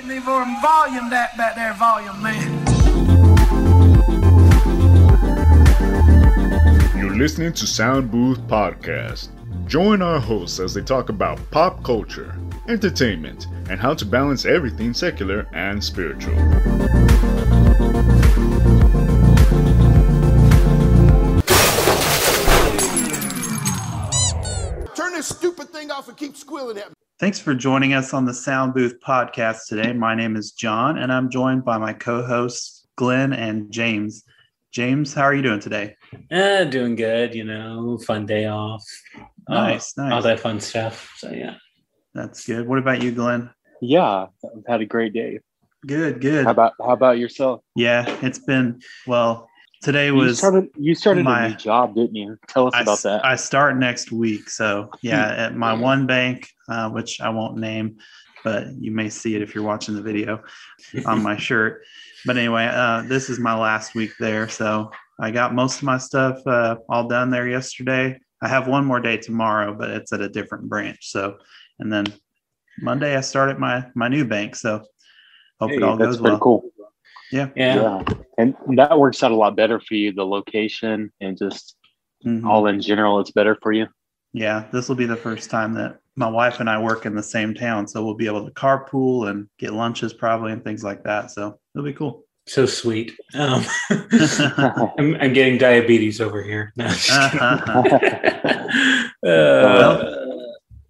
Volume that back there, volume man. You're listening to Sound Booth Podcast. Join our hosts as they talk about pop culture, entertainment, and how to balance everything secular and spiritual. Thanks for joining us on the Sound Booth podcast today. My name is John, and I'm joined by my co hosts, Glenn and James. James, how are you doing today? Uh, doing good, you know, fun day off. Nice, all, nice. All that fun stuff. So, yeah. That's good. What about you, Glenn? Yeah, I've had a great day. Good, good. How about how about yourself? yeah, it's been, well, today You was. started you started my- a new job, didn't you? Tell us I, about that. I start next week. So, yeah, Hmm. at my one bank, uh, which I won't name, but you may see it if you're watching the video on my shirt. But anyway, uh, this is my last week there. So, I got most of my stuff uh, all done there yesterday. I have one more day tomorrow, but it's at a different branch. So, and then Monday I start at my my new bank. So, hope it all goes well. cool. Yeah. Yeah. And that works out a lot better for you, the location and just Mhm. all in general, it's better for you. Yeah, this will be the first time that my wife and I work in the same town, so we'll be able to carpool and get lunches probably and things like that. So it'll be cool. So sweet. Um, I'm, I'm getting diabetes over here. No, I'm just kidding. uh,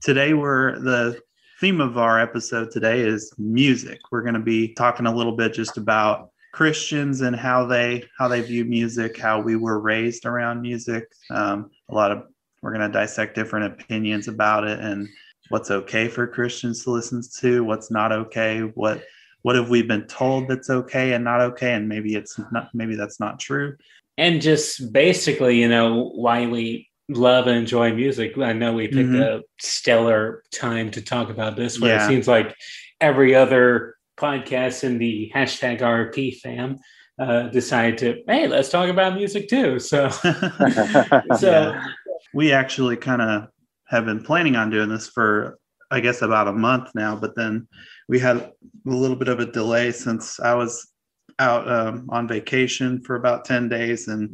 Today we're the theme of our episode today is music. We're going to be talking a little bit just about Christians and how they how they view music, how we were raised around music. Um, a lot of we're going to dissect different opinions about it and what's okay for Christians to listen to, what's not okay, what what have we been told that's okay and not okay, and maybe it's not maybe that's not true. and just basically, you know, why we love and enjoy music. I know we picked Mhm. a stellar time to talk about this, where Yeah. it seems like every other podcast in the hashtag RP fam uh, decided to, hey, let's talk about music too. So, so we actually kind of have been planning on doing this for i guess about a month now but then we had a little bit of a delay since i was out um, on vacation for about 10 days and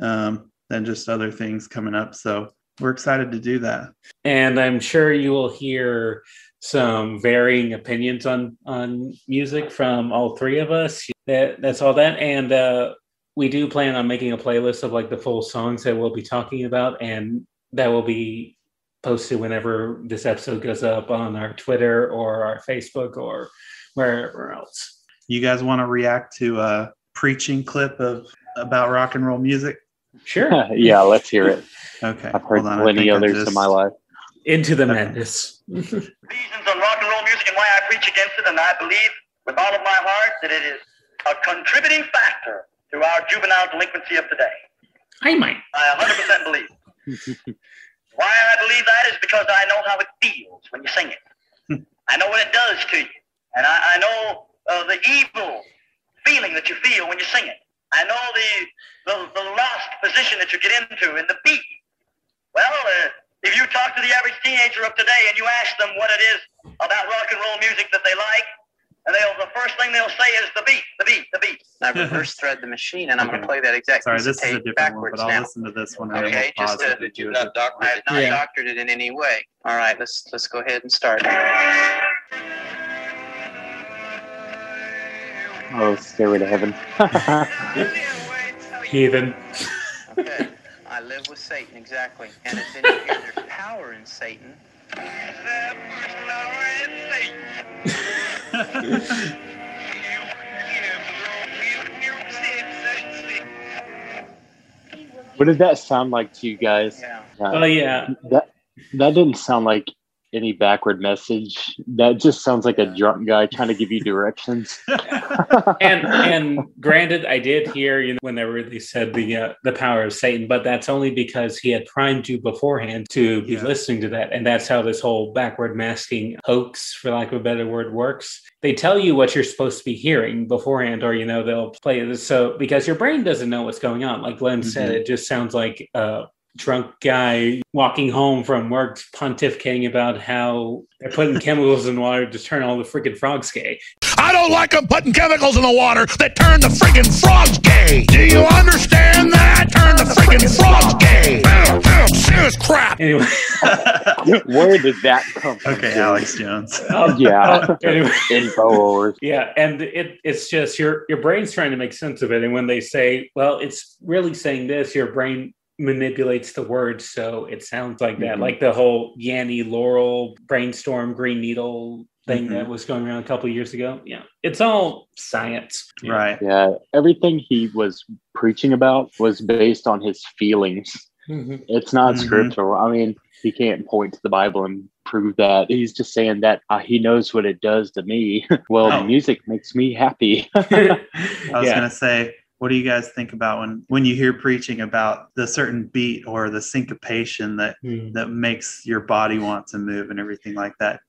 um, then just other things coming up so we're excited to do that and I'm sure you will hear some varying opinions on on music from all three of us. That that's all that, and uh, we do plan on making a playlist of like the full songs that we'll be talking about, and that will be posted whenever this episode goes up on our Twitter or our Facebook or wherever else. you guys want to react to a preaching clip of about rock and roll music Sure, yeah, let's hear it. okay I've heard on, plenty others just- in my life. into the Okay. madness. reasons on rock and roll music and why I preach against it, and I believe with all of my heart that it is a contributing factor to our juvenile delinquency of today. I might. I 100% believe. why I believe that is because I know how it feels when you sing it. I know what it does to you, and I, I know uh, the evil feeling that you feel when you sing it. I know the, the the lost position that you get into in the beat. Well, uh, if you talk to the average teenager of today and you ask them what it is about rock and roll music that they like, and they'll the first thing they'll say is the beat, the beat, the beat. I reverse thread the machine, and I'm going to play that exact sorry this is a tape different one but i'll now. listen to this one and Okay, just pause to- it and did do not doctor I have not Yeah. doctored it in any way. All right, let's let's go ahead and start. Oh, stairway to heaven. Heathen. Okay, I live with Satan exactly, and then you hear there's power in Satan. what did that sound like to you guys? Yeah. Uh, Oh yeah. that that didn't sound like any backward message. That just sounds like a drunk guy trying to give you directions. and and granted, I did hear you know whenever they really said the uh, the power of Satan, but that's only because he had primed you beforehand to be Yeah. listening to that, and that's how this whole backward masking hoax, for lack of a better word, works. They tell you what you're supposed to be hearing beforehand, or you know they'll play this so because your brain doesn't know what's going on. Like Glenn said, Mhm. it just sounds like uh, drunk guy walking home from work pontificating about how they're putting chemicals in water to turn all the freaking frogs gay. I don't like them putting chemicals in the water that turn the friggin' frogs gay. Do you understand that? Turn the friggin' frogs gay. Bow, bow, Serious crap. Anyway, Where did that come from? Okay, Alex Jones. Oh, yeah. Oh, anyway. Infowars. Yeah, and it, it's just your your brain's trying to make sense of it, and when they say, "Well, it's really saying this," your brain manipulates the words so it sounds like that, Mhm. like the whole Yanny Laurel brainstorm Green Needle thing Mhm. that was going around a couple of years ago. Yeah, it's all science. Yeah. Right. Yeah, everything he was preaching about was based on his feelings. Mhm. It's not Mhm. scriptural. I mean, he can't point to the Bible and prove that. He's just saying that uh, he knows what it does to me. well, Oh. music makes me happy. I was Yeah. gonna say, what do you guys think about when when you hear preaching about the certain beat or the syncopation that Hmm. that makes your body want to move and everything like that?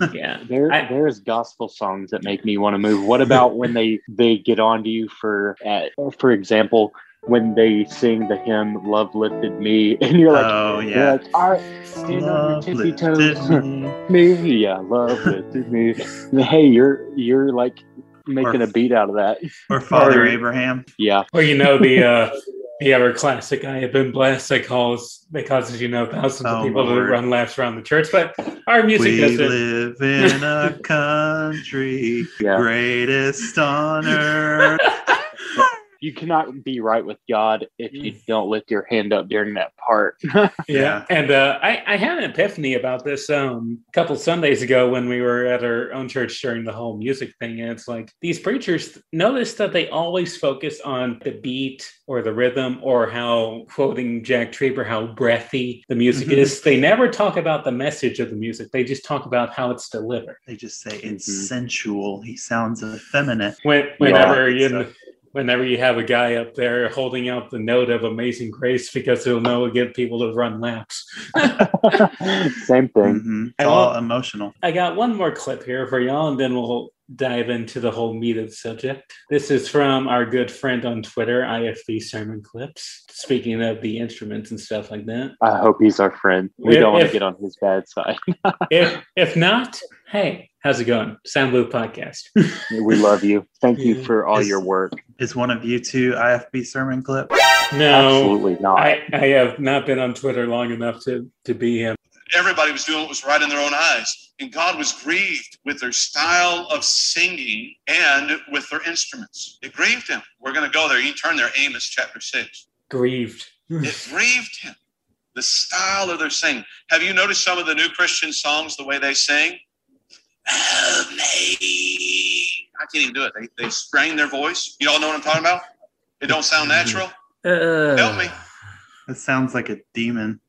yeah. There, I- there's gospel songs that make me want to move. What about when they they get onto you for, uh, for example, when they sing the hymn "Love Lifted Me" and you're like, oh yeah. like, all right, stand on your tippy toes. me. me, yeah, love lifted me. Hey, you're you're like making Or- a beat out of that. Or Father Or- Abraham. Yeah, Or you know the uh the ever classic "I have been blessed" that calls that causes you know thousands Oh, of people to run laps around the church, but our music We doesn't. live in a country, Yeah. greatest on earth. you cannot be right with God if you don't lift your hand up during that part. Yeah. Yeah. And uh, I, I had an epiphany about this um, a couple Sundays ago when we were at our own church during the whole music thing. And it's like these preachers notice that they always focus on the beat or the rhythm or how, quoting Jack Trieber, how breathy the music Mhm. is. They never talk about the message of the music, they just talk about how it's delivered. They just say it's Mhm. sensual. He sounds effeminate. When, whenever Yeah. you. Whenever you have a guy up there holding out the note of Amazing Grace because he'll know it'll get people to run laps. Same thing. Mhm. It's all love- emotional. I got one more clip here for y'all, and then we'll dive into the whole meat of the subject. This is from our good friend on Twitter, IFB Sermon Clips. Speaking of the instruments and stuff like that. I hope he's our friend. We If- don't want to get on his bad side. If if not, hey, how's it going? Sound Booth Podcast. we love you. Thank you for all Is- your work. Is one of you two IFB sermon clip? No, Absolutely not. I, I have not been on Twitter long enough to to be him. everybody was doing what was right in their own eyes. And God was grieved with their style of singing and with their instruments. It grieved him. We're going to go there. You can turn there, Amos chapter 6. Grieved. It grieved him. The style of their singing. Have you noticed some of the new Christian songs, the way they sing? Help me. I can't even do it. They, they strain their voice. You all know what I'm talking about? It don't sound natural. Uh, Help me. It sounds like a demon.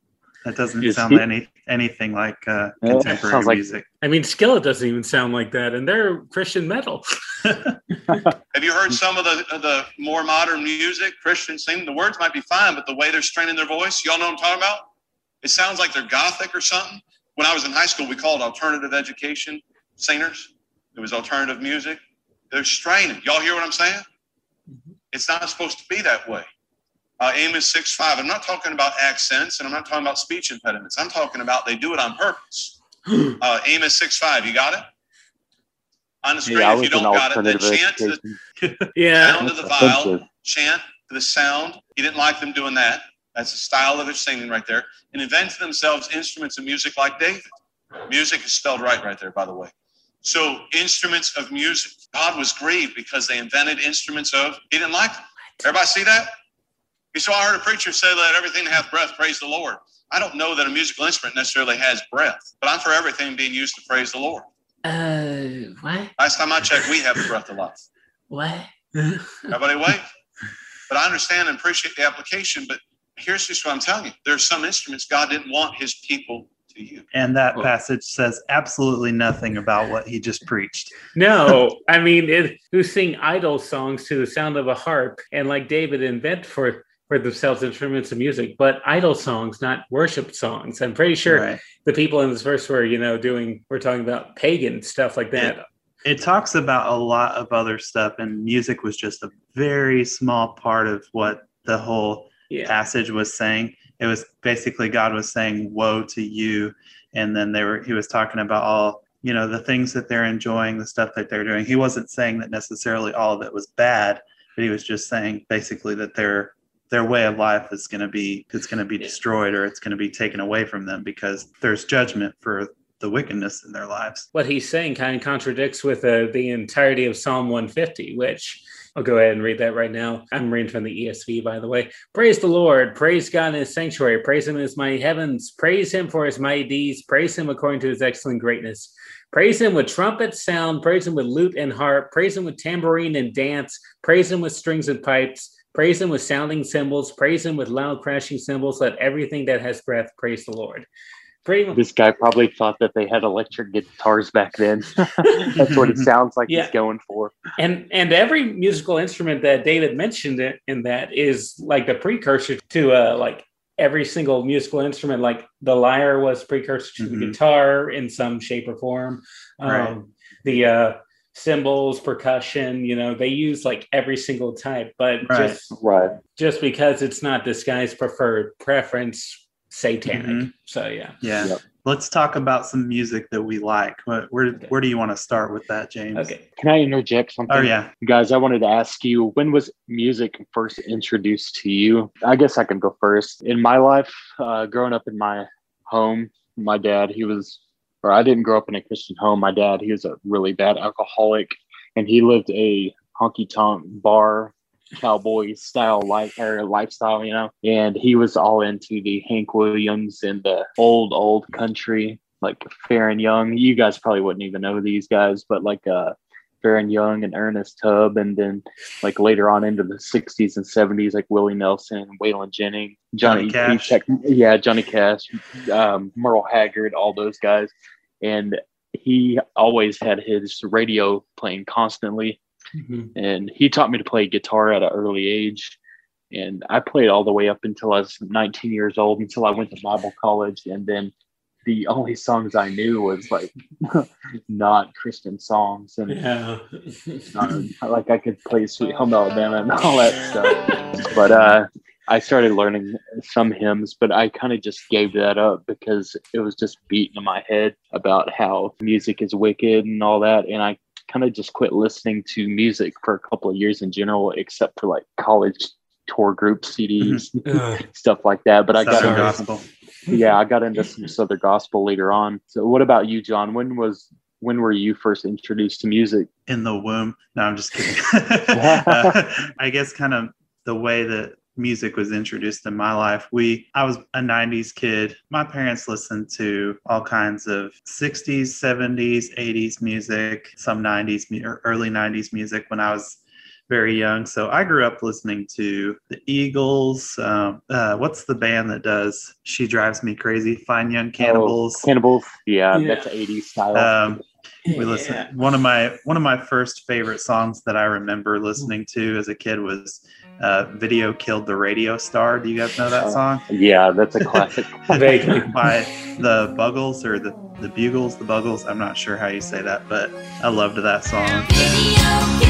That doesn't Is sound he- any anything like uh, Yeah, it contemporary like- music. I mean, Skillet doesn't even sound like that, and they're Christian metal. Have you heard some of the of the more modern music, Christian singing? The words might be fine, but the way they're straining their voice, y'all know what I'm talking about? It sounds like they're gothic or something. When I was in high school, we called alternative education singers. It was alternative music. They're straining. Y'all hear what I'm saying? It's not supposed to be that way. Uh, Amos 6 5. I'm not talking about accents and I'm not talking about speech impediments. I'm talking about they do it on purpose. Uh, Amos 6 5. You got it? On the screen, yeah, if you don't got it, then chant to the. Yeah. sound of the That's viol, chant to the sound. He didn't like them doing that. That's the style of their singing right there. And invent themselves instruments of music like David. Music is spelled right right there, by the way. So instruments of music. God was grieved because they invented instruments of, he didn't like them. Everybody see that? You saw I heard a preacher say that everything that hath breath, praise the Lord. I don't know that a musical instrument necessarily has breath, but I'm for everything being used to praise the Lord. Uh, what? Last time I checked, we have the breath of life. What? Everybody wait. But I understand and appreciate the application. But here's just what I'm telling you. There are some instruments God didn't want his people to use. And that Well- passage says absolutely nothing about what he just preached. No, I mean, it, who sing idol songs to the sound of a harp and like David invent for for themselves instruments of music, but idol songs, not worship songs. I'm pretty sure Right. the people in this verse were, you know, doing we're talking about pagan stuff like that. It talks about a lot of other stuff, and music was just a very small part of what the whole Yeah. passage was saying. It was basically God was saying, "Woe to you," and then they were he was talking about all you know the things that they're enjoying, the stuff that they're doing. He wasn't saying that necessarily all of it was bad, but he was just saying basically that their their way of life is going to be it's going to be destroyed or it's going to be taken away from them because there's judgment for the wickedness in their lives. What he's saying kind of contradicts with uh, the entirety of Psalm 150, which I'll go ahead and read that right now. I'm reading from the ESV, by the way. Praise the Lord. Praise God in his sanctuary. Praise him in his mighty heavens. Praise him for his mighty deeds. Praise him according to his excellent greatness. Praise him with trumpet sound. Praise him with lute and harp. Praise him with tambourine and dance. Praise him with strings and pipes. Praise him with sounding cymbals. Praise him with loud crashing cymbals. Let everything that has breath praise the Lord. Pretty much. This guy probably thought that they had electric guitars back then. That's what it sounds like Yeah. he's going for. And and every musical instrument that David mentioned in- in that is like the precursor to uh like every single musical instrument. Like the lyre was precursor to the Mhm. guitar in some shape or form. Um, Right. The uh, cymbals, percussion, you know, they use like every single type, but Right. just Right. just because it's not this guy's preferred preference, satanic. Mhm. So yeah. Yeah. Yep. Let's talk about some music that we like. What, where where do you want to start with that, James? Okay. Can I interject something? Oh yeah. Guys, I wanted to ask you when was music first introduced to you? I guess I can go first. In my life, uh, growing up in my home, my dad, he was, or I didn't grow up in a Christian home. My dad, he was a really bad alcoholic and he lived a honky tonk bar cowboy style life or lifestyle, you know. And he was all into the Hank Williams and the old old country, like Faron Young. You guys probably wouldn't even know these guys, but like uh Faron Young and Ernest Tubb, and then like later on into the '60s and '70s, like Willie Nelson, Waylon Jennings, Johnny, Johnny Cash. Yeah, Johnny Cash, um, Merle Haggard, all those guys, and he always had his radio playing constantly Mhm. and he taught me to play guitar at an early age. And i played all the way up until i was 19 years old until i went to bible college. And then the only songs i knew was like not christian songs. And Yeah. um, like i could play sweet home alabama and all that stuff. But uh i started learning some hymns but i kind of just gave that up because it was just beating in my head about how music is wicked and all that. And i kind of just quit listening to music for a couple of years in general except for like college tour group cds stuff like that but i got into gospel. yeah i got into some southern gospel later on so what about you john when was when were you first introduced to music in the womb. No, I'm just kidding. Uh, I guess kind of the way that music was introduced in my life. We I was a 90s kid. My parents listened to all kinds of 60s, 70s, 80s music, some 90s or early 90s music when I was very young. So I grew up listening to the Eagles. Um, uh, what's the band that does "She Drives Me Crazy"? Fine Young Cannibals. Oh, cannibals yeah, Yeah. that's 80s style Um, we listen. Yeah. One of my one of my first favorite songs that I remember listening to as a kid was uh, "Video Killed the Radio Star." Do you guys know that Oh. song? yeah that's a classic By the Buggles or the the Bugles, the Buggles. I'm not sure how you say that, but I loved that song.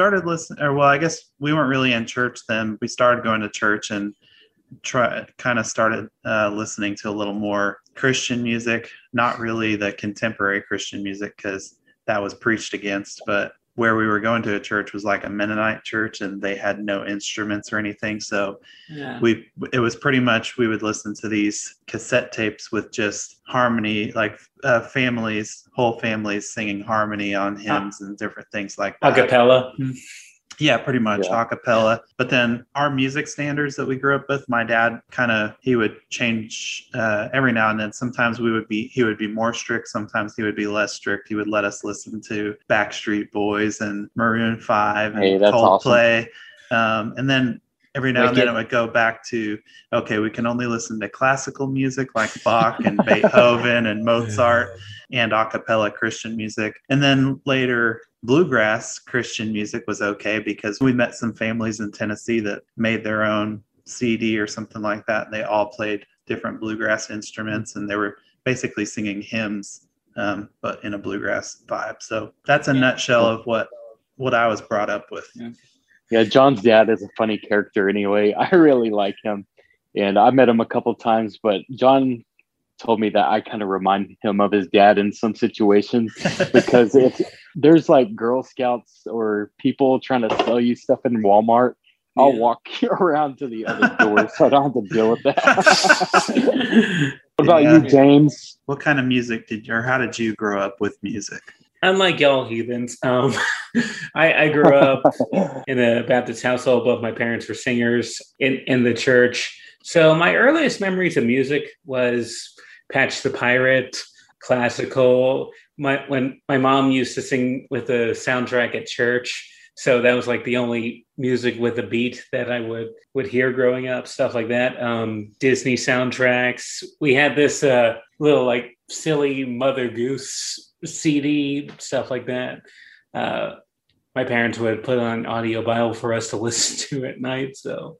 Started listening or well i guess we weren't really in church then. We started going to church and try kind of started uh, listening to a little more christian music. Not really the contemporary christian music because that was preached against but where we were going to a church was like a mennonite church and they had no instruments or anything so Yeah. we it was pretty much we would listen to these cassette tapes with just harmony like uh, families whole families singing harmony on hymns and different things like that Acapella. Yeah pretty much Yeah. a cappella but then our music standards that we grew up with my dad kind of he would change uh, every now and then sometimes we would be he would be more strict sometimes he would be less strict he would let us listen to backstreet boys and maroon 5 and Hey, that's awesome. coldplay um, and then every now and then Wicked. it would go back to okay we can only listen to classical music like bach and beethoven and mozart and a cappella christian music and then later bluegrass christian music was okay because we met some families in tennessee that made their own cd or something like that and they all played different bluegrass instruments, and they were basically singing hymns, um, but in a bluegrass vibe. So that's a nutshell of what what I was brought up with. Yeah, John's dad is a funny character anyway. I really like him. And I met him a couple times, but John told me that I kind of remind him of his dad in some situations because if there's like Girl Scouts or people trying to sell you stuff in Walmart, I'll walk you around to the other door so I don't have to deal with that. what about you, James? What kind of music did you, or how did you grow up with music? Unlike y'all heathens, um, I, I grew up in a Baptist household. Both my parents were singers in, in the church. So my earliest memories of music was Patch the Pirate, classical. My when my mom used to sing with the soundtrack at church. So that was like the only music with a beat that I would would hear growing up, stuff like that. Um, Disney soundtracks. We had this uh, little like silly Mother Goose CD, stuff like that. Uh, my parents would put on audio Bible for us to listen to at night. So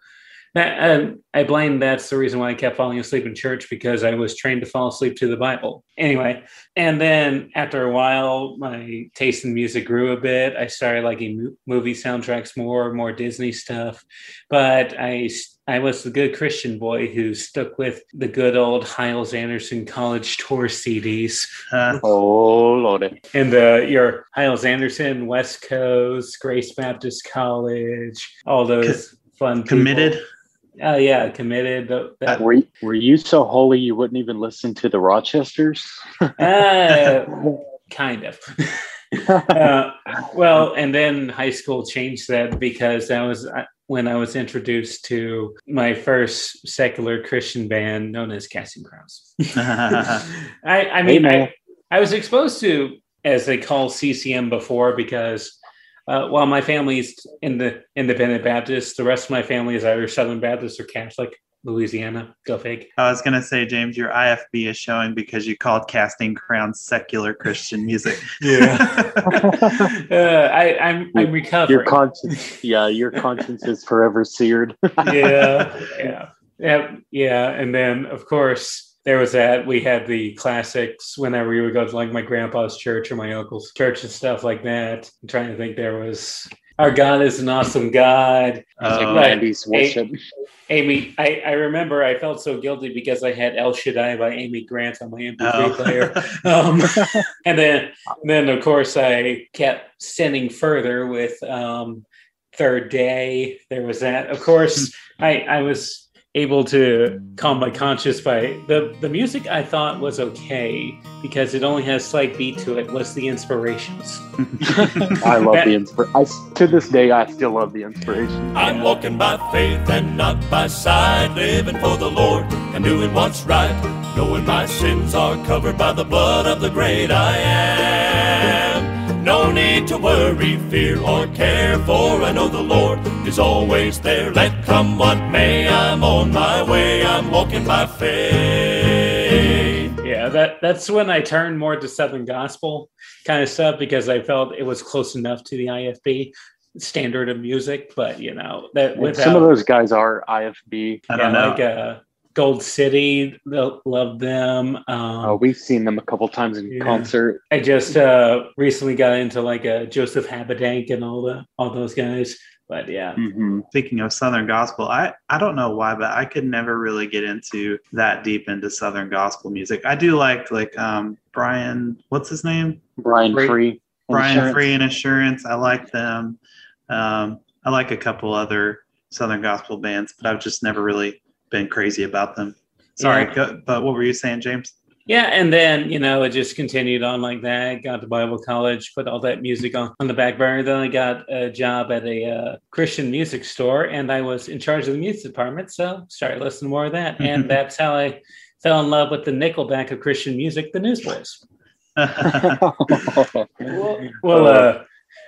that um, I blame that's the reason why I kept falling asleep in church because I was trained to fall asleep to the Bible. Anyway, and then after a while, my taste in music grew a bit. I started liking movie soundtracks more, more Disney stuff. But I I was the good Christian boy who stuck with the good old Hyles-Anderson college tour CDs. oh lordy! And uh, your Hyles-Anderson, West Coast, Grace Baptist College, all those fun people. Oh yeah, committed. That, Were, were you so holy you wouldn't even listen to the Rochesters? uh, kind of. uh, well, and then high school changed that because that was uh, when I was introduced to my first secular Christian band known as Casting Crowns. I, I mean. I, I was exposed to, as they call CCM before, because uh, while my family's in the independent Baptist, the rest of my family is either Southern Baptist or Catholic. Louisiana, go fig. I was going to say, James, your IFB is showing because you called Casting Crowns secular Christian music. Yeah. uh, I, I'm I'm recovering. Your conscience, yeah, your conscience is forever seared. yeah, yeah, yeah, yeah. And then, of course, there was that. We had the classics whenever we would go to like my grandpa's church or my uncle's church and stuff like that. I'm trying to think. There was our God is an awesome God. It's like Uh, Randy's A- worship. Amy, I, I remember I felt so guilty because I had El Shaddai by Amy Grant on my MP3 Oh. player. Um, and then, then of course, I kept sinning further with um, Third Day. There was that. Of course, I, I was able to calm my mm. conscience by the, the music I thought was okay because it only has slight beat to it was the inspirations. I love That- the inspiration. I to this day I still love the inspiration. I'm walking by faith and not by sight, living for the Lord and doing what's right, knowing my sins are covered by the blood of the great I am. No need to worry, fear, or care, for I know the Lord is always there. Let come what may, I'm on my way, I'm walking by faith. Yeah, that that's when I turned more to Southern Gospel kind of stuff because I felt it was close enough to the IFB standard of music. But you know that without Some of those guys are IFB. I don't know. like uh, Gold City, lo- love them. Um, Oh, we've seen them a couple times in Yeah. concert. I just uh, recently got into like uh, Joseph Habedank and all the all those guys. But yeah, hmm Speaking of Southern gospel, I, I don't know why, but I could never really get into that deep into Southern gospel music. I do like like um Brian, what's his name? Brian Free. Free. Brian Insurance. Free and Assurance. I like them. Um, I like a couple other Southern gospel bands, but I've just never really been crazy about them. Sorry, Yeah. go, but what were you saying, James? Yeah, and then you know it just continued on like that. Got to Bible college, put all that music on on the back burner. Then I got a job at a uh, Christian music store, and I was in charge of the music department. So started listening to more of that, and that's how I fell in love with the Nickelback of Christian music, the Newsboys. Well, uh,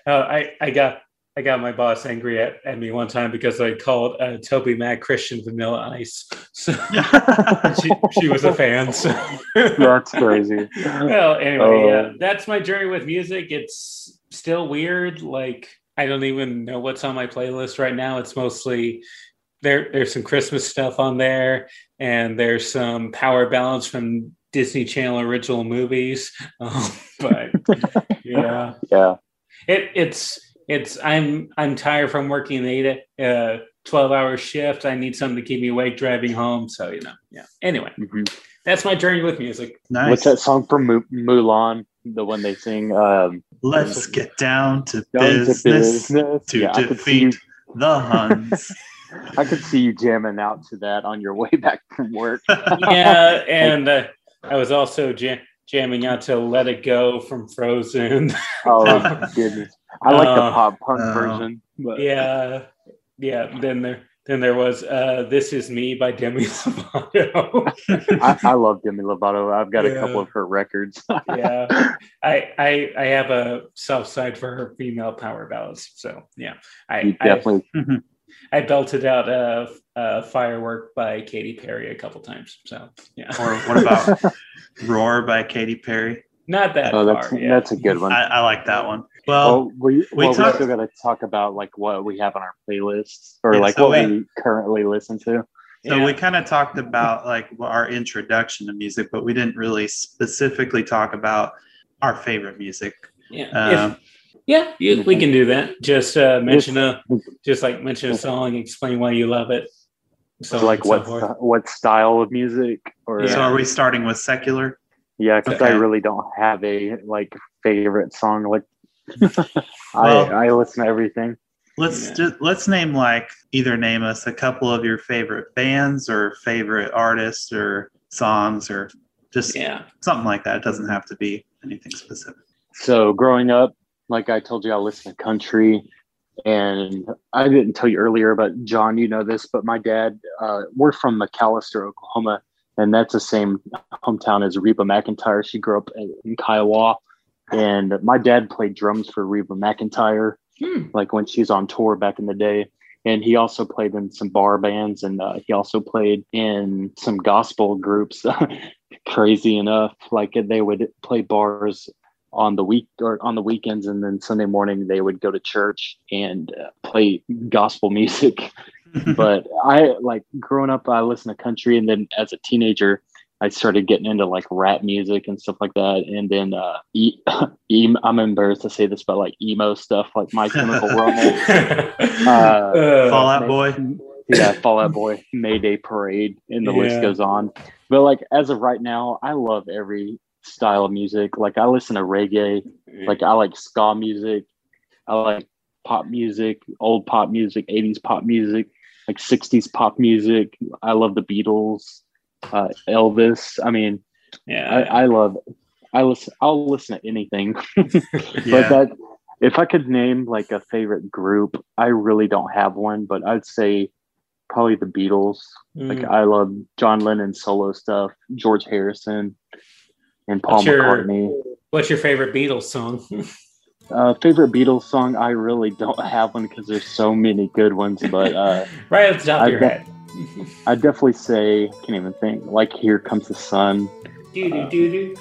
uh, I I got I got my boss angry at, at me one time because I called uh, Toby Mac Christian Vanilla Ice. So she, she was a fan. So That's crazy. well, anyway, yeah, Oh. that's my journey with music. It's still weird. Like I don't even know what's on my playlist right now. It's mostly there. There's some Christmas stuff on there, and there's some power ballads from Disney Channel original movies. Um, but yeah, Yeah. it, it's it's I'm I'm tired from working an eight uh, twelve hour shift. I need something to keep me awake driving home. So you know, yeah. Anyway, that's my journey with music. Nice. What's that song from Mu- Mulan? The one they sing. Um, Let's get down to Down to business, business. to Yeah, I could see defeat the Huns. I could see you jamming out to that on your way back from work. yeah, and uh, I was also jam- jamming out to "Let It Go" from Frozen. Oh goodness, I like the Uh, pop punk oh. version. But yeah, yeah. Then there, then there was uh, "This Is Me" by Demi Lovato. I, I love Demi Lovato. I've got a couple of her records. yeah, I, I I have a soft side for her female power ballads. So yeah, I You definitely. I, belted out uh, uh, "Firework" by Katy Perry a couple times. So yeah, or what about Roar by Katy Perry? not that Oh, that's far. Yeah. that's a good one. I, I like that one. Well, Well, we, we well, we still got to talk about like what we have on our playlists or Yeah, like so what we- we currently listen to. So Yeah. we kind of talked about like our introduction to music, but we didn't really specifically talk about our favorite music. Yeah. Um, If- yeah, you, we can do that. Just uh, mention a, just like mention a song, explain why you love it. So, So, like what so st- what style of music or So are we starting with secular? yeah? Because I really don't have a like favorite song. Like Well- I I listen to everything. Let's Yeah. just let's name like either name us a couple of your favorite bands or favorite artists or songs or just Yeah. something like that. It doesn't have to be anything specific. So growing up, like I told you, I listened to country, and I didn't tell you earlier, but John, you know this, but my dad, uh, we're from McAlester, Oklahoma, and that's the same hometown as Reba McEntire. She grew up in, in Kiowa, and my dad played drums for Reba McEntire, Hmm. like when she's on tour back in the day. And he also played in some bar bands, and uh, he also played in some gospel groups. Crazy enough, like they would play bars on the week or on the weekends and then sunday morning they would go to church and uh, play gospel music but i like growing up i listened to country and then as a teenager i started getting into like rap music and stuff like that and then uh e- em- i'm embarrassed to say this but like emo stuff like my chemical romance uh, Fallout Boy. yeah, Fallout Boy, Mayday Parade, and the list goes on. But like as of right now, I love every style of music. Like I listen to reggae, like I like ska music, I like pop music, old pop music, 80s pop music, like 60s pop music. I love the Beatles, uh, Elvis. I mean, yeah. I, I love I listen I'll listen to anything. Yeah. But that if I could name like a favorite group, I really don't have one, but I'd say probably the Beatles. Like Mm. I love John Lennon solo stuff, George Harrison, and Paul What's your- McCartney. What's your favorite Beatles song? Uh, favorite Beatles song? I really don't have one because there's so many good ones, but uh, right off the top I of your head. I definitely say can't even think. Like Here Comes the Sun. Do do do do.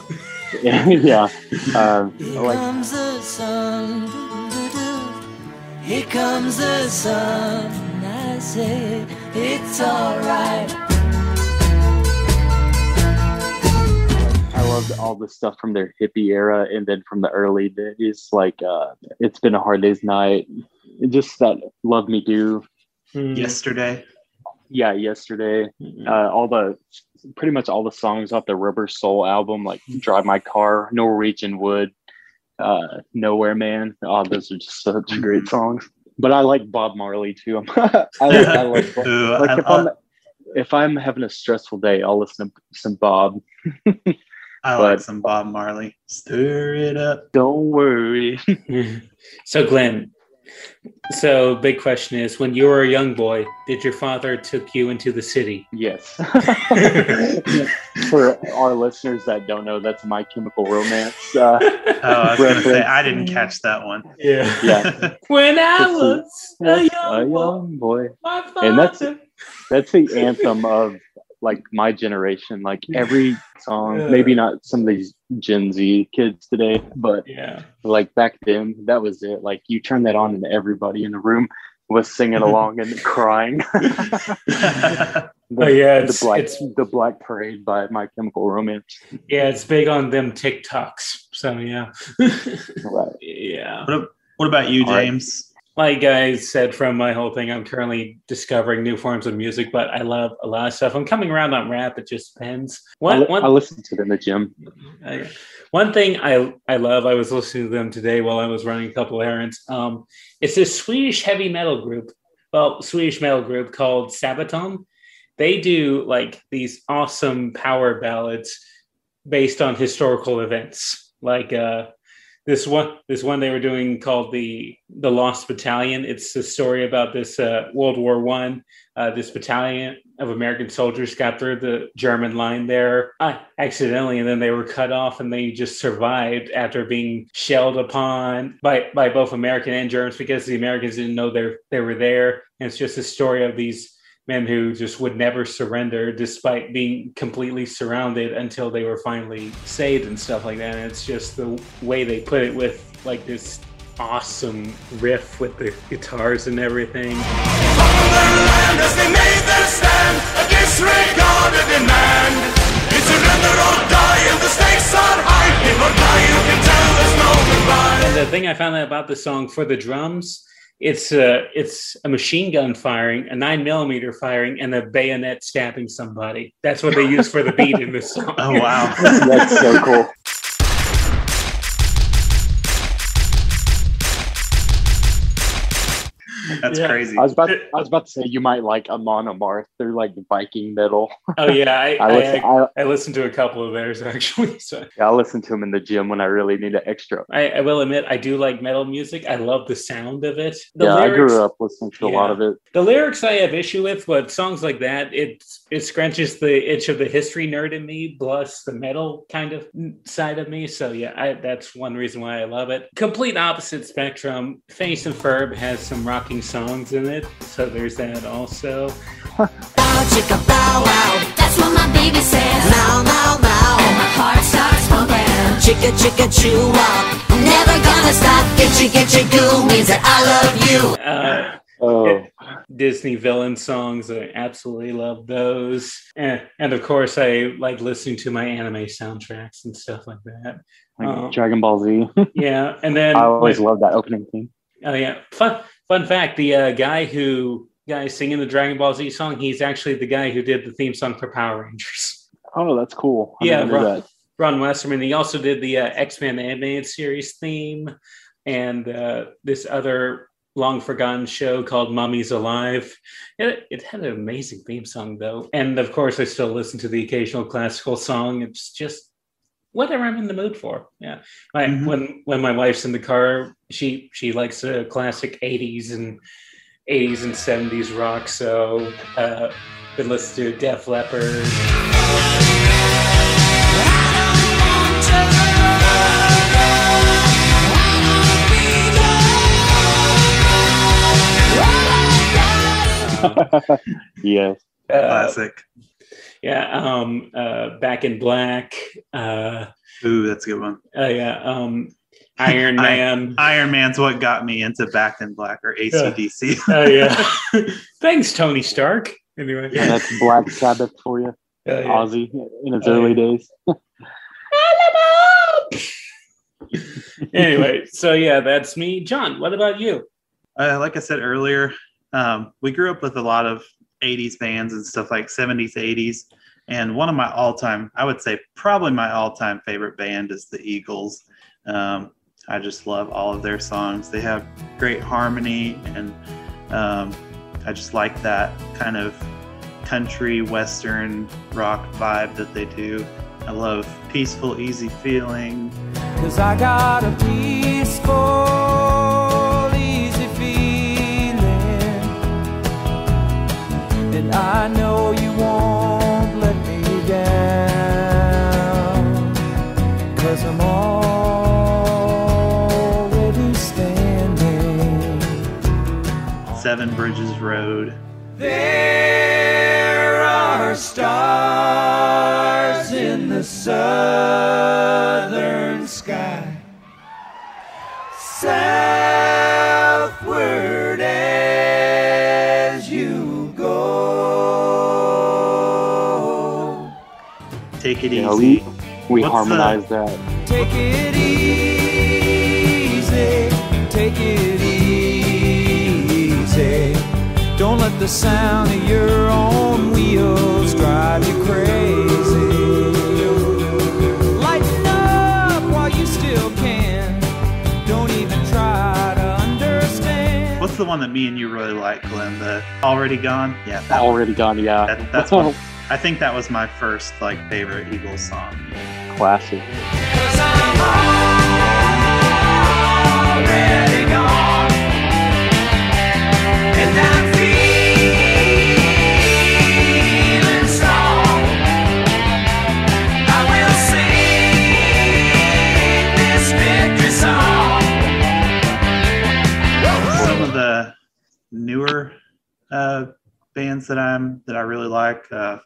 yeah, uh, like comes the sun. doo-doo-doo. Here comes the sun. I say it's alright. I loved all the stuff from their hippie era and then from the early days, like uh, It's Been a Hard Day's Night. Just that Love Me Do. Mm. Yesterday. Yeah, yesterday. Mm-hmm. Uh, all the pretty much all the songs off the Rubber Soul album, like Drive My Car, Norwegian Wood, uh, Nowhere Man. Oh, those are just such Mm-hmm. great songs. But I like Bob Marley too. I like, I like, Ooh, like I- if I'm if I'm having a stressful day, I'll listen to some Bob. I like some Bob Marley. Stir it up. Don't worry. So Glenn, so big question is: When you were a young boy, did your father took you into the city? Yes. For our listeners that don't know, that's My Chemical Romance. Uh, Oh, I was gonna say. I didn't catch that one. Yeah. Yeah. When I Just a- was a a young boy, boy. my father. And that's that's the anthem of like my generation. Like every song, maybe not some of these Gen Z kids today, but yeah. like back then, that was it. Like you turn that on, and everybody in the room was singing along and crying. The, Oh, yeah, the it's- black it's- the Black Parade by My Chemical Romance. Yeah, it's big on them TikToks. So yeah. Right. Yeah. What, what about you, James? Like I said from my whole thing, I'm currently discovering new forms of music, but I love a lot of stuff. I'm coming around on rap. It just depends. I, One, li- one, I listen to it in the gym. I- one thing I I love. I was listening to them today while I was running a couple errands. Um, it's this Swedish heavy metal group. Well, Swedish metal group called Sabaton. They do like these awesome power ballads based on historical events. Like uh, this one, this one they were doing called the the Lost Battalion. It's the story about this uh, World War One. Uh, this battalion of American soldiers got through the German line there uh, accidentally, and then they were cut off, and they just survived after being shelled upon by by both American and Germans because the Americans didn't know they they were there. And it's just a story of these men who just would never surrender despite being completely surrounded until they were finally saved and stuff like that. And it's just the way they put it with like this awesome riff with the guitars and everything. And the thing I found out about the song for the drums, it's a it's a machine gun firing, a nine millimeter firing, and a bayonet stabbing somebody. That's what they use for the beat in this song. Oh wow, That's so cool. That's Yeah. crazy. I was about I was about to say you might like Amon Amarth. They're like Viking metal. Oh yeah, I I I, listen, I, I, I listened to a couple of theirs actually. So I listen to them in the gym when I really need an extra. I, I will admit I do like metal music. I love the sound of it. The yeah, I grew up listening to a lot of it. The lyrics I have issue with, but songs like that, it it scratches the itch of the history nerd in me, plus the metal kind of side of me. So yeah, I, that's one reason why I love it. Complete opposite spectrum. Phineas and Ferb has some rocking songs in it, so there's that also. Bow, chicka, bow, wow. That's what my baby says. Now, now, now. And my heart starts pumping. Chicka, chicka, chew up. Never gonna stop. Get you, get you, goo means that I love you. Uh, Oh, Disney villain songs, I absolutely love those, and and of course I like listening to my anime soundtracks and stuff like that. like Oh. Dragon Ball Z. Yeah, and then I always love that opening theme. Oh yeah, fun fun fact: the uh, guy who guy singing the Dragon Ball Z song, he's actually the guy who did the theme song for Power Rangers. Oh, that's cool. I yeah, Ron, that. Ron Wasserman. He also did the uh, X Men animated series theme and uh, this other long forgotten show called Mummies Alive. It, it had an amazing theme song though, and of course, I still listen to the occasional classical song. It's just whatever I'm in the mood for. Yeah, my, Mhm. when when my wife's in the car, she she likes uh, classic '80s and '80s and '70s rock. So uh, been listening to Def Leppard. yes. Uh, Classic. Yeah, um, uh, Back in Black. Uh, Ooh, that's a good one. uh, yeah, um, Iron I- Man. Iron Man's what got me into Back in Black or ACDC. Oh yeah. Thanks, Tony Stark. Anyway. Yeah, that's Black Sabbath for you. Oh, yeah. Ozzy in his Oh, early yeah. days. anyway, so yeah, that's me. John, what about you? uh, like I said earlier, um, we grew up with a lot of 80s bands and stuff like 70s, 80s. And one of my all time, I would say probably my all time favorite band is the Eagles. Um, I just love all of their songs. They have great harmony, and um, I just like that kind of country, western rock vibe that they do. I love peaceful, easy feeling. Cause I got a peaceful, I know you won't let me down. Cause I'm already standing. Seven Bridges Road. There are stars in the southern sky. Take It Yeah, Easy. we we What's harmonized that. Take it easy, take it easy. Don't let the sound of your own wheels drive you crazy. Lighten up while you still can. Don't even try to understand. What's the one that me and you really like, Glenn? The Already Gone? Yeah, that Already gone, yeah. That, that's one. I think that was my first like favorite Eagles song. Classic. Already gone. And I'm feeling strong. I will sing this victory song. Some of the newer uh, bands that I'm that I really like. Uh,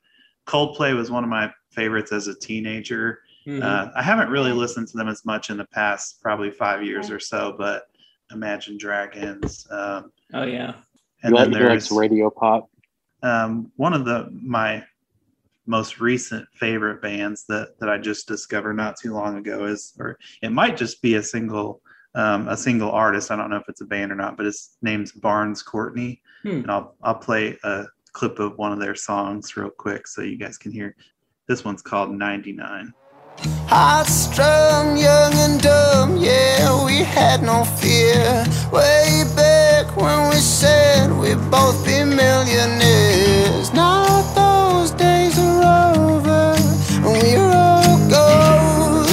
Coldplay was one of my favorites as a teenager. Mhm. Uh, I haven't really listened to them as much in the past, probably five years or so. But Imagine Dragons. Um, Oh yeah. and You then like- you like there's radio pop. um, one of the my most recent favorite bands that that I just discovered not too long ago is, or it might just be a single um, a single artist. I don't know if it's a band or not, but his name's Barns Courtney, Hmm. and I'll I'll play a clip of one of their songs real quick so you guys can hear. This one's called 99. Hot strung, young and dumb, yeah, we had no fear. Way back when we said we'd both be millionaires. Now those days are over, and we're all ghosts.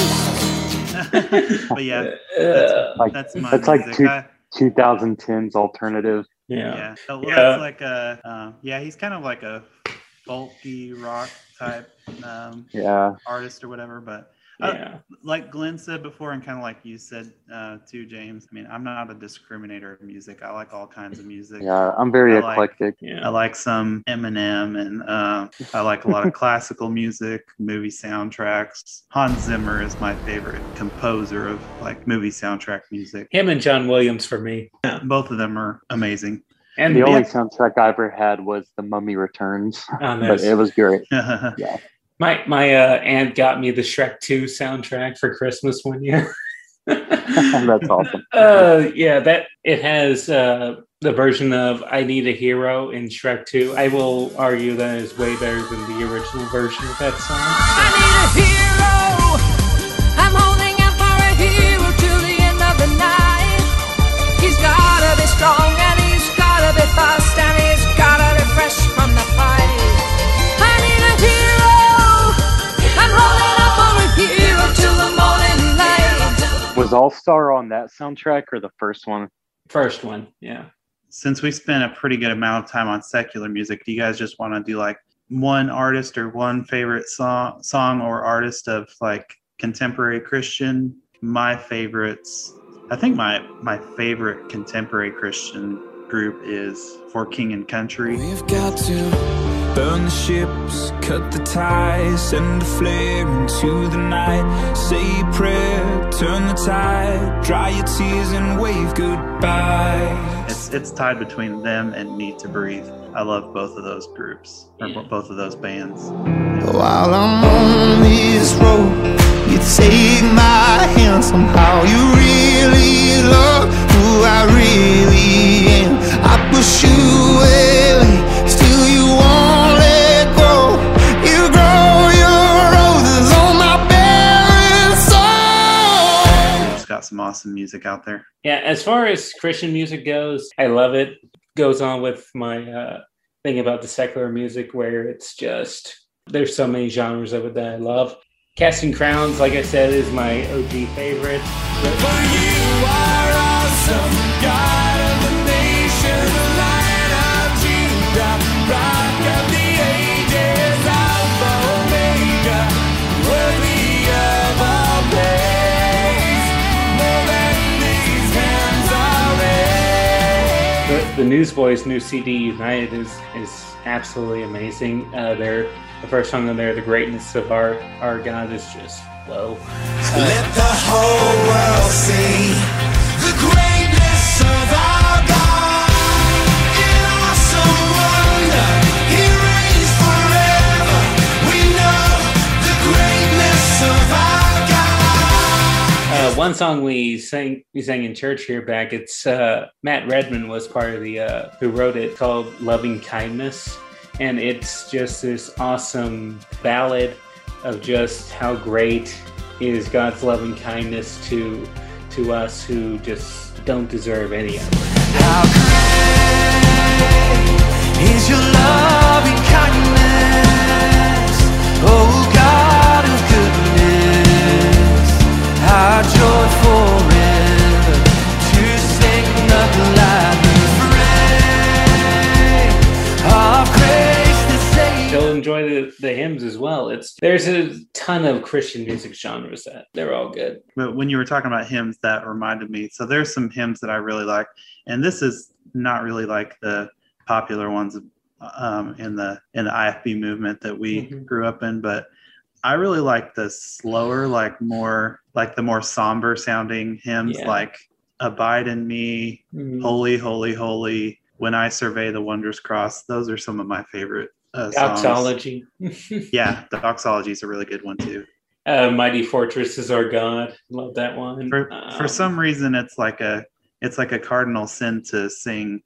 but yeah, that's, Like that's my that's like two, 2010s alternative. Yeah. Well, Yeah. that's like a uh, yeah. He's kind of like a bulky rock type um, Yeah. artist or whatever. But uh, Yeah. like Glenn said before, and kind of like you said uh, too, James. I mean, I'm not a discriminator of music. I like all kinds of music. Yeah, I'm very I like- eclectic. I like some Eminem, and uh, I like a lot of classical music, movie soundtracks. Hans Zimmer is my favorite composer of like movie soundtrack music. Him and John Williams for me. Both of them are amazing. And the only soundtrack I ever had was The Mummy Returns, Oh, but it was great. yeah. Yeah. my my uh, aunt got me the Shrek 2 soundtrack for Christmas one year. That's awesome. Uh, yeah, that it has uh, the version of "I Need a Hero" in Shrek 2. I will argue that is way better than the original version of that song. Was All Star on that soundtrack or the first one? First one, yeah. Since we spent a pretty good amount of time on secular music, do you guys just want to do like one artist or one favorite song, song or artist of like contemporary Christian? My favorites, I think my my favorite contemporary Christian group is For King and Country. We've got to burn the ships, cut the ties, send a flare into the night. Say a prayer, turn the tide, dry your tears and wave goodbye. It's it's tied between them and Need to Breathe. I love both of those groups or bo- both of those bands. While I'm on this road, you take my hand somehow. You really love who I really am. I push you away, got some awesome music out there. Yeah, as far as Christian music goes, I love it. Goes on with my uh, thing about the secular music, where it's just there's so many genres of it that I love. Casting Crowns, like I said, is my OG favorite. The, Newsboys' new CD, United, is is absolutely amazing. Uh, they're the first song on there, "The Greatness of Our Our God," is just whoa. Let the whole world see one song we sang we sang in church here back. It's uh, Matt Redman was part of the uh, who wrote it called "Loving Kindness," and it's just this awesome ballad of just how great is God's loving kindness to to us who just don't deserve any of it. is your loving kindness, our joy forever to sing the lively fray of grace to save. They'll enjoy the, the hymns as well. It's there's a ton of Christian music genres that they're all good. But when you were talking about hymns, that reminded me. So there's some hymns that I really like, and this is not really like the popular ones um, in the in the IFB movement that we Mhm. grew up in, but I really like the slower, like more like the more somber sounding hymns, Yeah. like "Abide in Me," Mhm. "Holy, Holy, Holy." When I survey the wondrous cross, those are some of my favorite uh, songs. Doxology. Yeah, the doxology is a really good one too. Uh, Mighty Fortress is our God. Love that one. for, for Um, some reason it's like a it's like a cardinal sin to sing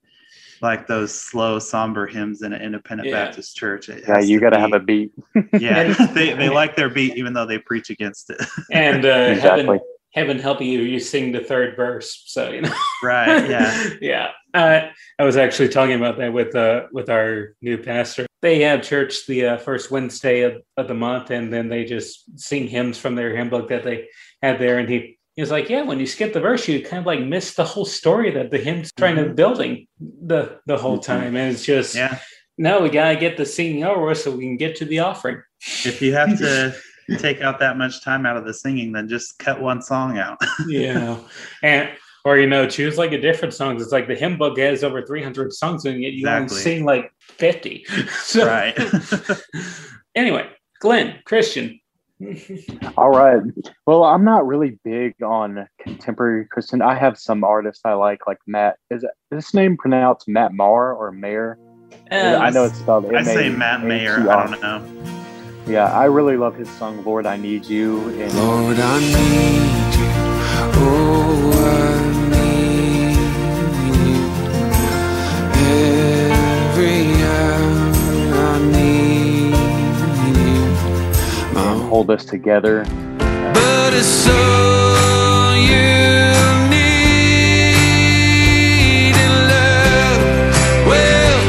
like those slow somber hymns in an independent Yeah. baptist church Yeah, you got to have a beat. yeah they, they like their beat even though they preach against it and uh, Exactly. heaven, heaven help you, you sing the third verse. So you know, right yeah yeah. Uh, I was actually talking about that with uh, with our new pastor. They have church the uh, first Wednesday of, of the month, and then they just sing hymns from their hymn book that they had there. And he, he was like, "Yeah, when you skip the verse, you kind of like miss the whole story that the hymn's trying to mm-hmm. building the the whole mm-hmm. time." And it's just, yeah. No, we gotta get the singing over so we can get to the offering. if you have to take out that much time out of the singing then just cut one song out. Yeah. And or you know choose like a different songs. It's like the hymn book has over 300 songs in it. You only sing like 50 so right. Anyway glenn christian All right. Well, I'm not really big on contemporary Christian. I have some artists I like, like Matt. Is, it, is his name pronounced Matt Maher or Mayer? I um, know it's spelled. i say M A matt H mayer R. i don't know Yeah, I really love his song "Lord, I Need You." And Lord, I need you. Oh, I need you. Every hour I need "Hold Us Together." But it's all you need in love. Well,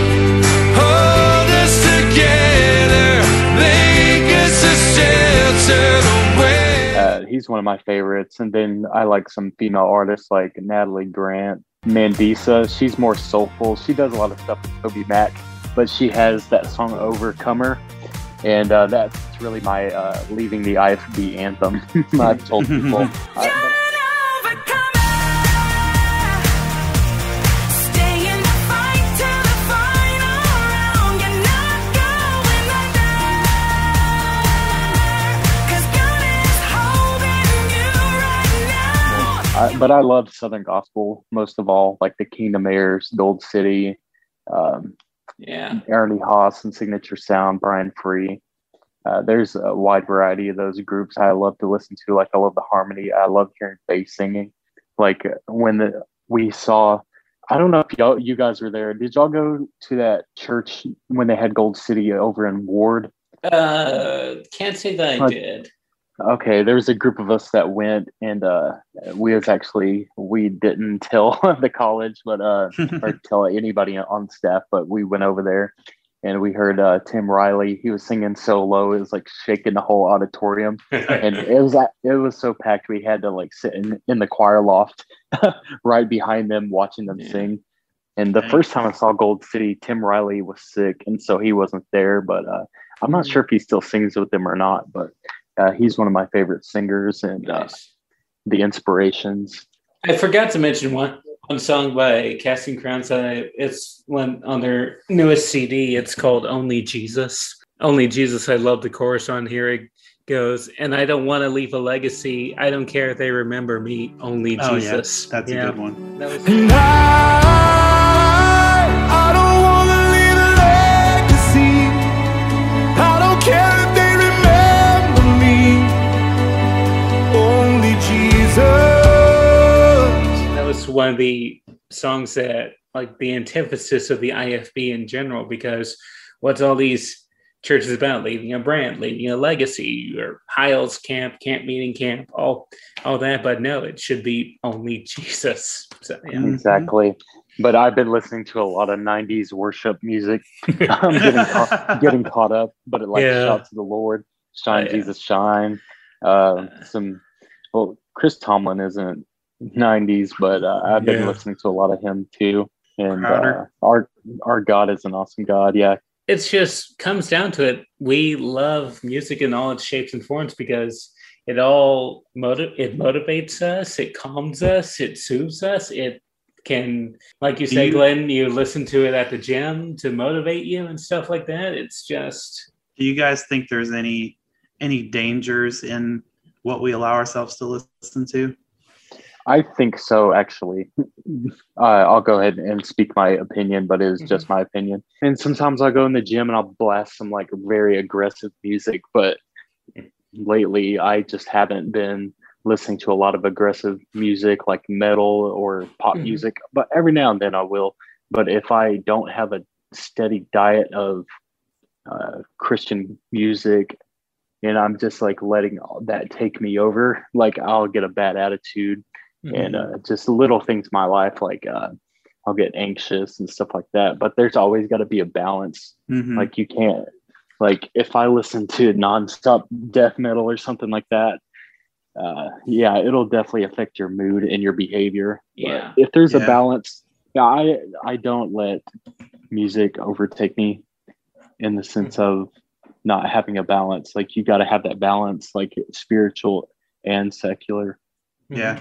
hold us together, make us a shelter away. Uh, he's one of my favorites. And then I like some female artists like Natalie Grant, Mandisa. She's more soulful. She does a lot of stuff with Toby Mac, but she has that song "Overcomer." And uh, that's really my uh, leaving the IFB anthem. I've told people. I- but- I, but I love Southern Gospel most of all, like the Kingdom Heirs, Gold City, um, yeah Ernie Haase and Signature Sound, Brian Free. Uh, there's a wide variety of those groups I love to listen to. Like I love the harmony. I love hearing bass singing. Like when the, we saw, I don't know if y'all you guys were there. Did y'all go to that church when they had Gold City over in Ward? uh can't say that i did Okay, there was a group of us that went, and uh, we was actually we didn't tell the college, but uh, or tell anybody on staff, but we went over there, and we heard uh, Tim Riley. He was singing so low, it was like shaking the whole auditorium, and it was it was so packed. We had to like sit in in the choir loft, right behind them, watching them sing. And the first time I saw Gold City, Tim Riley was sick, and so he wasn't there. But uh, I'm not sure if he still sings with them or not. But uh, he's one of my favorite singers and uh, the inspirations. i forgot to mention one one song by casting crowns uh, it's one on their newest cd it's called only jesus only jesus i love the chorus on here it goes and i don't want to leave a legacy i don't care if they remember me only Jesus. Oh, yeah. jesus That's a good one. Almost one of the songs that like the antithesis of the IFB in general because what's all these churches about leaving a brand, leaving a legacy, or Hyles camp, camp meeting camp, all all that. But no, it should be only Jesus. So, yeah. Exactly. But I've been listening to a lot of '90s worship music. I'm getting caught, getting caught up. But it like Yeah. shout to the Lord, shine Oh, yeah. Jesus, shine. Uh, some well, Chris Tomlin isn't '90s, but uh, I've been Yeah. listening to a lot of him too. And uh, our our God is an awesome God. Yeah, It's just comes down to it. We love music in all its shapes and forms because it all motiv- it motivates us, it calms us, it soothes us, it can like you say you- glenn you listen to it at the gym to motivate you and stuff like that it's just Do you guys think there's any any dangers in what we allow ourselves to listen to? I think so, actually. Uh, I'll go ahead and speak my opinion, but it is just my opinion. And sometimes I'll go in the gym and I'll blast some like very aggressive music, but lately I just haven't been listening to a lot of aggressive music like metal or pop Mhm. music, but every now and then I will. But if I don't have a steady diet of uh, Christian music and I'm just like letting that take me over, like I'll get a bad attitude and uh, just little things in my life, like uh, I'll get anxious and stuff like that. But there's always got to be a balance. Mhm. Like you can't, like if I listen to nonstop death metal or something like that, uh, yeah, it'll definitely affect your mood and your behavior. But Yeah. if there's a balance, yeah, I I don't let music overtake me in the sense of not having a balance. Like you got to have that balance, like spiritual and secular. Yeah.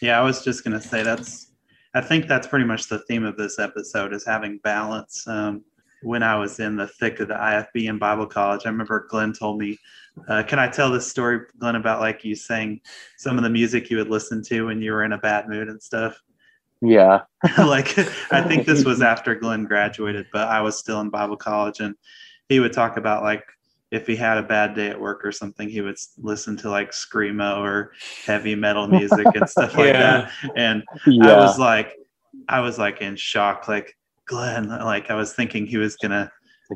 Yeah, I was just gonna say that's I think that's pretty much the theme of this episode is having balance. Um, when I was in the thick of the IFB in Bible college, I remember Glenn told me, uh, "Can I tell this story, Glenn, about like you sang some of the music you would listen to when you were in a bad mood and stuff?" Yeah. like I think this was after Glenn graduated, but I was still in Bible college, and he would talk about like if he had a bad day at work or something, he would listen to like screamo or heavy metal music and stuff like that. And I was like, I was like in shock, like Glenn, like I was thinking he was gonna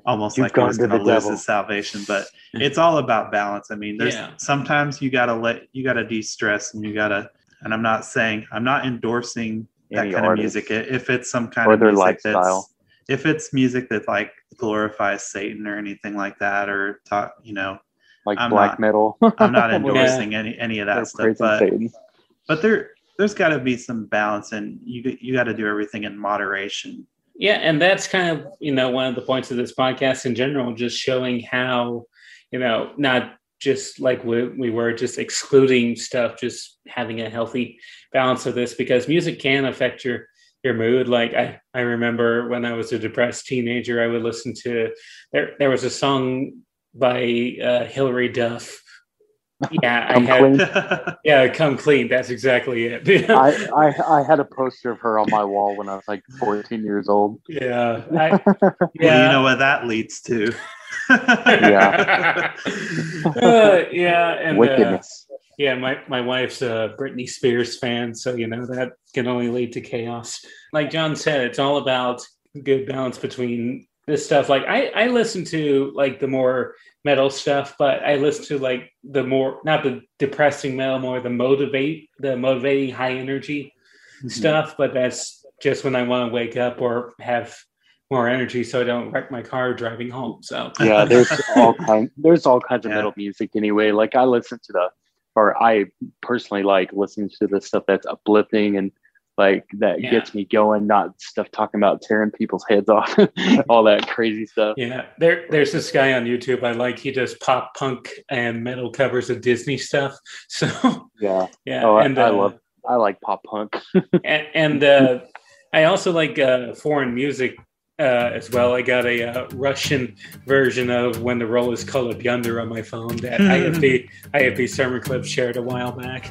almost You've like he was gone to gonna lose devil. his salvation, but it's all about balance. I mean, there's Yeah. sometimes you gotta let you gotta de-stress and you gotta. And I'm not saying I'm not endorsing that Any kind artist. of music. If it's some kind Or of music lifestyle. that's if it's music that like glorifies Satan or anything like that, or talk, you know, like I'm black not- metal. I'm not Yeah. endorsing any any of that They're stuff, but Satan. but there there's got to be some balance, and you you got to do everything in moderation. Yeah, and that's kind of you know one of the points of this podcast in general, just showing how you know not just like we, we were just excluding stuff, just having a healthy balance of this because music can affect your your mood. Like I I remember when I was a depressed teenager, I would listen to there there was a song by uh, Hilary Duff. Yeah, I had yeah, come clean. That's exactly it. I, I I had a poster of her on my wall when I was like 14 years old. yeah, I, Well, you know what that leads to. Yeah. Uh, yeah, and uh, Wickedness. Yeah, my my wife's a Britney Spears fan, so you know that can only lead to chaos. Like John said, it's all about good balance between this stuff. Like I I listen to like the more metal stuff, but I listen to like the more not the depressing metal, more the motivate the motivating high energy mm-hmm. stuff. But that's just when I want to wake up or have more energy, so I don't wreck my car driving home. So yeah, there's all kind there's all kinds of Yeah. metal music anyway. Like I listen to the or I personally like listening to the stuff that's uplifting and like that Yeah. gets me going, not stuff talking about tearing people's heads off, all that crazy stuff. Yeah, there there's this guy on YouTube I like. He does pop punk and metal covers of Disney stuff. So Yeah. yeah, Oh, I, and I uh, love I like pop punk. and, and uh, I also like uh, foreign music uh, as well. I got a uh, Russian version of "When the Roll Is Called Up Yonder" on my phone that IFB IFB sermon clip shared a while back.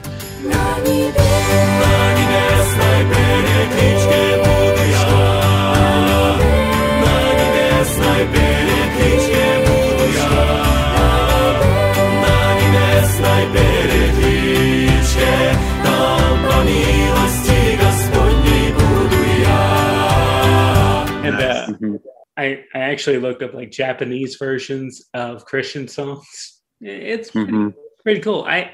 And Nice. uh, I I actually looked up like Japanese versions of Christian songs. It's pretty, Mhm. pretty cool. I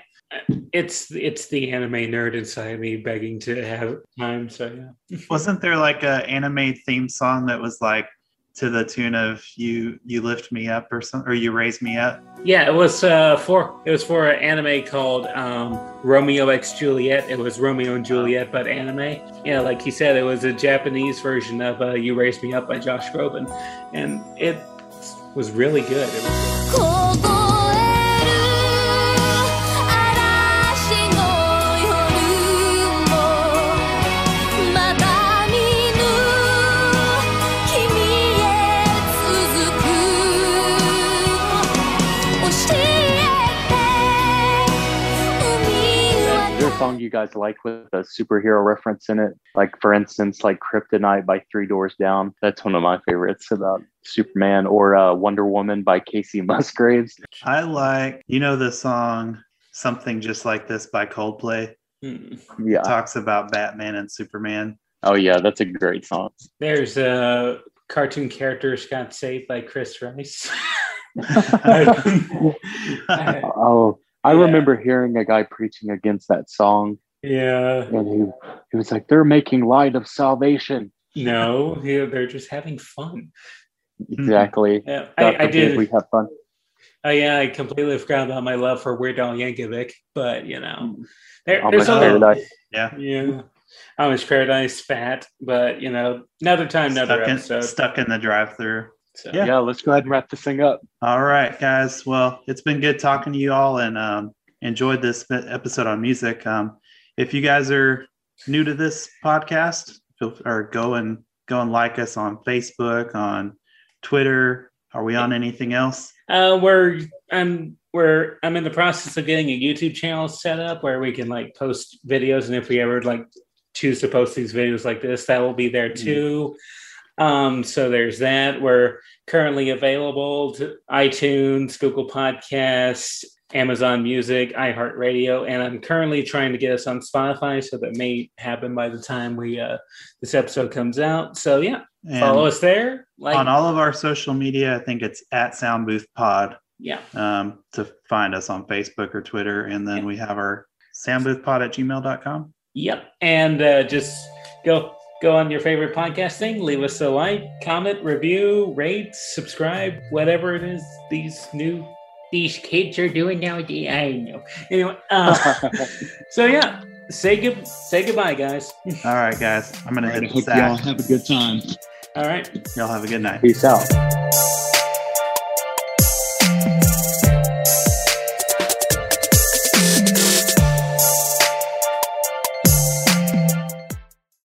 it's it's the anime nerd inside me begging to have time. So yeah. Wasn't there like a anime theme song that was like to the tune of "You You Lift Me Up" or something, or "You Raise Me Up"? Yeah, it was uh, for it was for an anime called um, Romeo X Juliet. It was Romeo and Juliet, but anime. Yeah, like he said, it was a Japanese version of uh, "You Raised Me Up" by Josh Groban, and it was really good. It was song you guys like with a superhero reference in it? Like, for instance, like Kryptonite by Three Doors Down. That's one of my favorites about Superman or uh, Wonder Woman by Kacey Musgraves. I like, you know, the song "Something Just Like This" by Coldplay. Yeah. talks about Batman and Superman. Oh, yeah, that's a great song. There's a cartoon characters got saved by Chris Rice. Oh, I remember hearing a guy preaching against that song, yeah. and he, he was like, they're making light of salvation. No, yeah, they're just having fun. Mm-hmm. Exactly. Yeah, I, I did. We have fun. Oh yeah, I completely forgot about my love for Weird Al Yankovic, but you know, mm. there, Amish there's a Paradise. Yeah, yeah. Amish Paradise, fat, but you know, another time, another Stuck in, episode. stuck in the drive-through. So, Yeah. let's go ahead and wrap this thing up. All right, guys. Well, it's been good talking to you all and um, enjoyed this episode on music. Um, if you guys are new to this podcast, feel, or go and go and like us on Facebook, on Twitter. Are we on anything else? Uh, we're I'm we're I'm in the process of getting a YouTube channel set up where we can like post videos, and if we ever like choose to post these videos like this, that will be there too. Um, so there's that. We're currently available to iTunes, Google Podcasts, Amazon Music, iHeartRadio, and I'm currently trying to get us on Spotify. So that may happen by the time we uh, this episode comes out. So yeah, And follow us there. Like on all of our social media, I think it's at Sound Booth Pod yeah. um, to find us on Facebook or Twitter. And then we have our soundboothpod at gmail.com. Yep. And uh, just go go on your favorite podcast thing, leave us a like, comment, review, rate, subscribe, whatever it is these new these kids are doing nowadays. I know. Anyway, uh, so yeah, say good say goodbye, guys. All right, guys. I'm going to hit hope the sack. y'all have a good time. All right. Y'all have a good night. Peace out.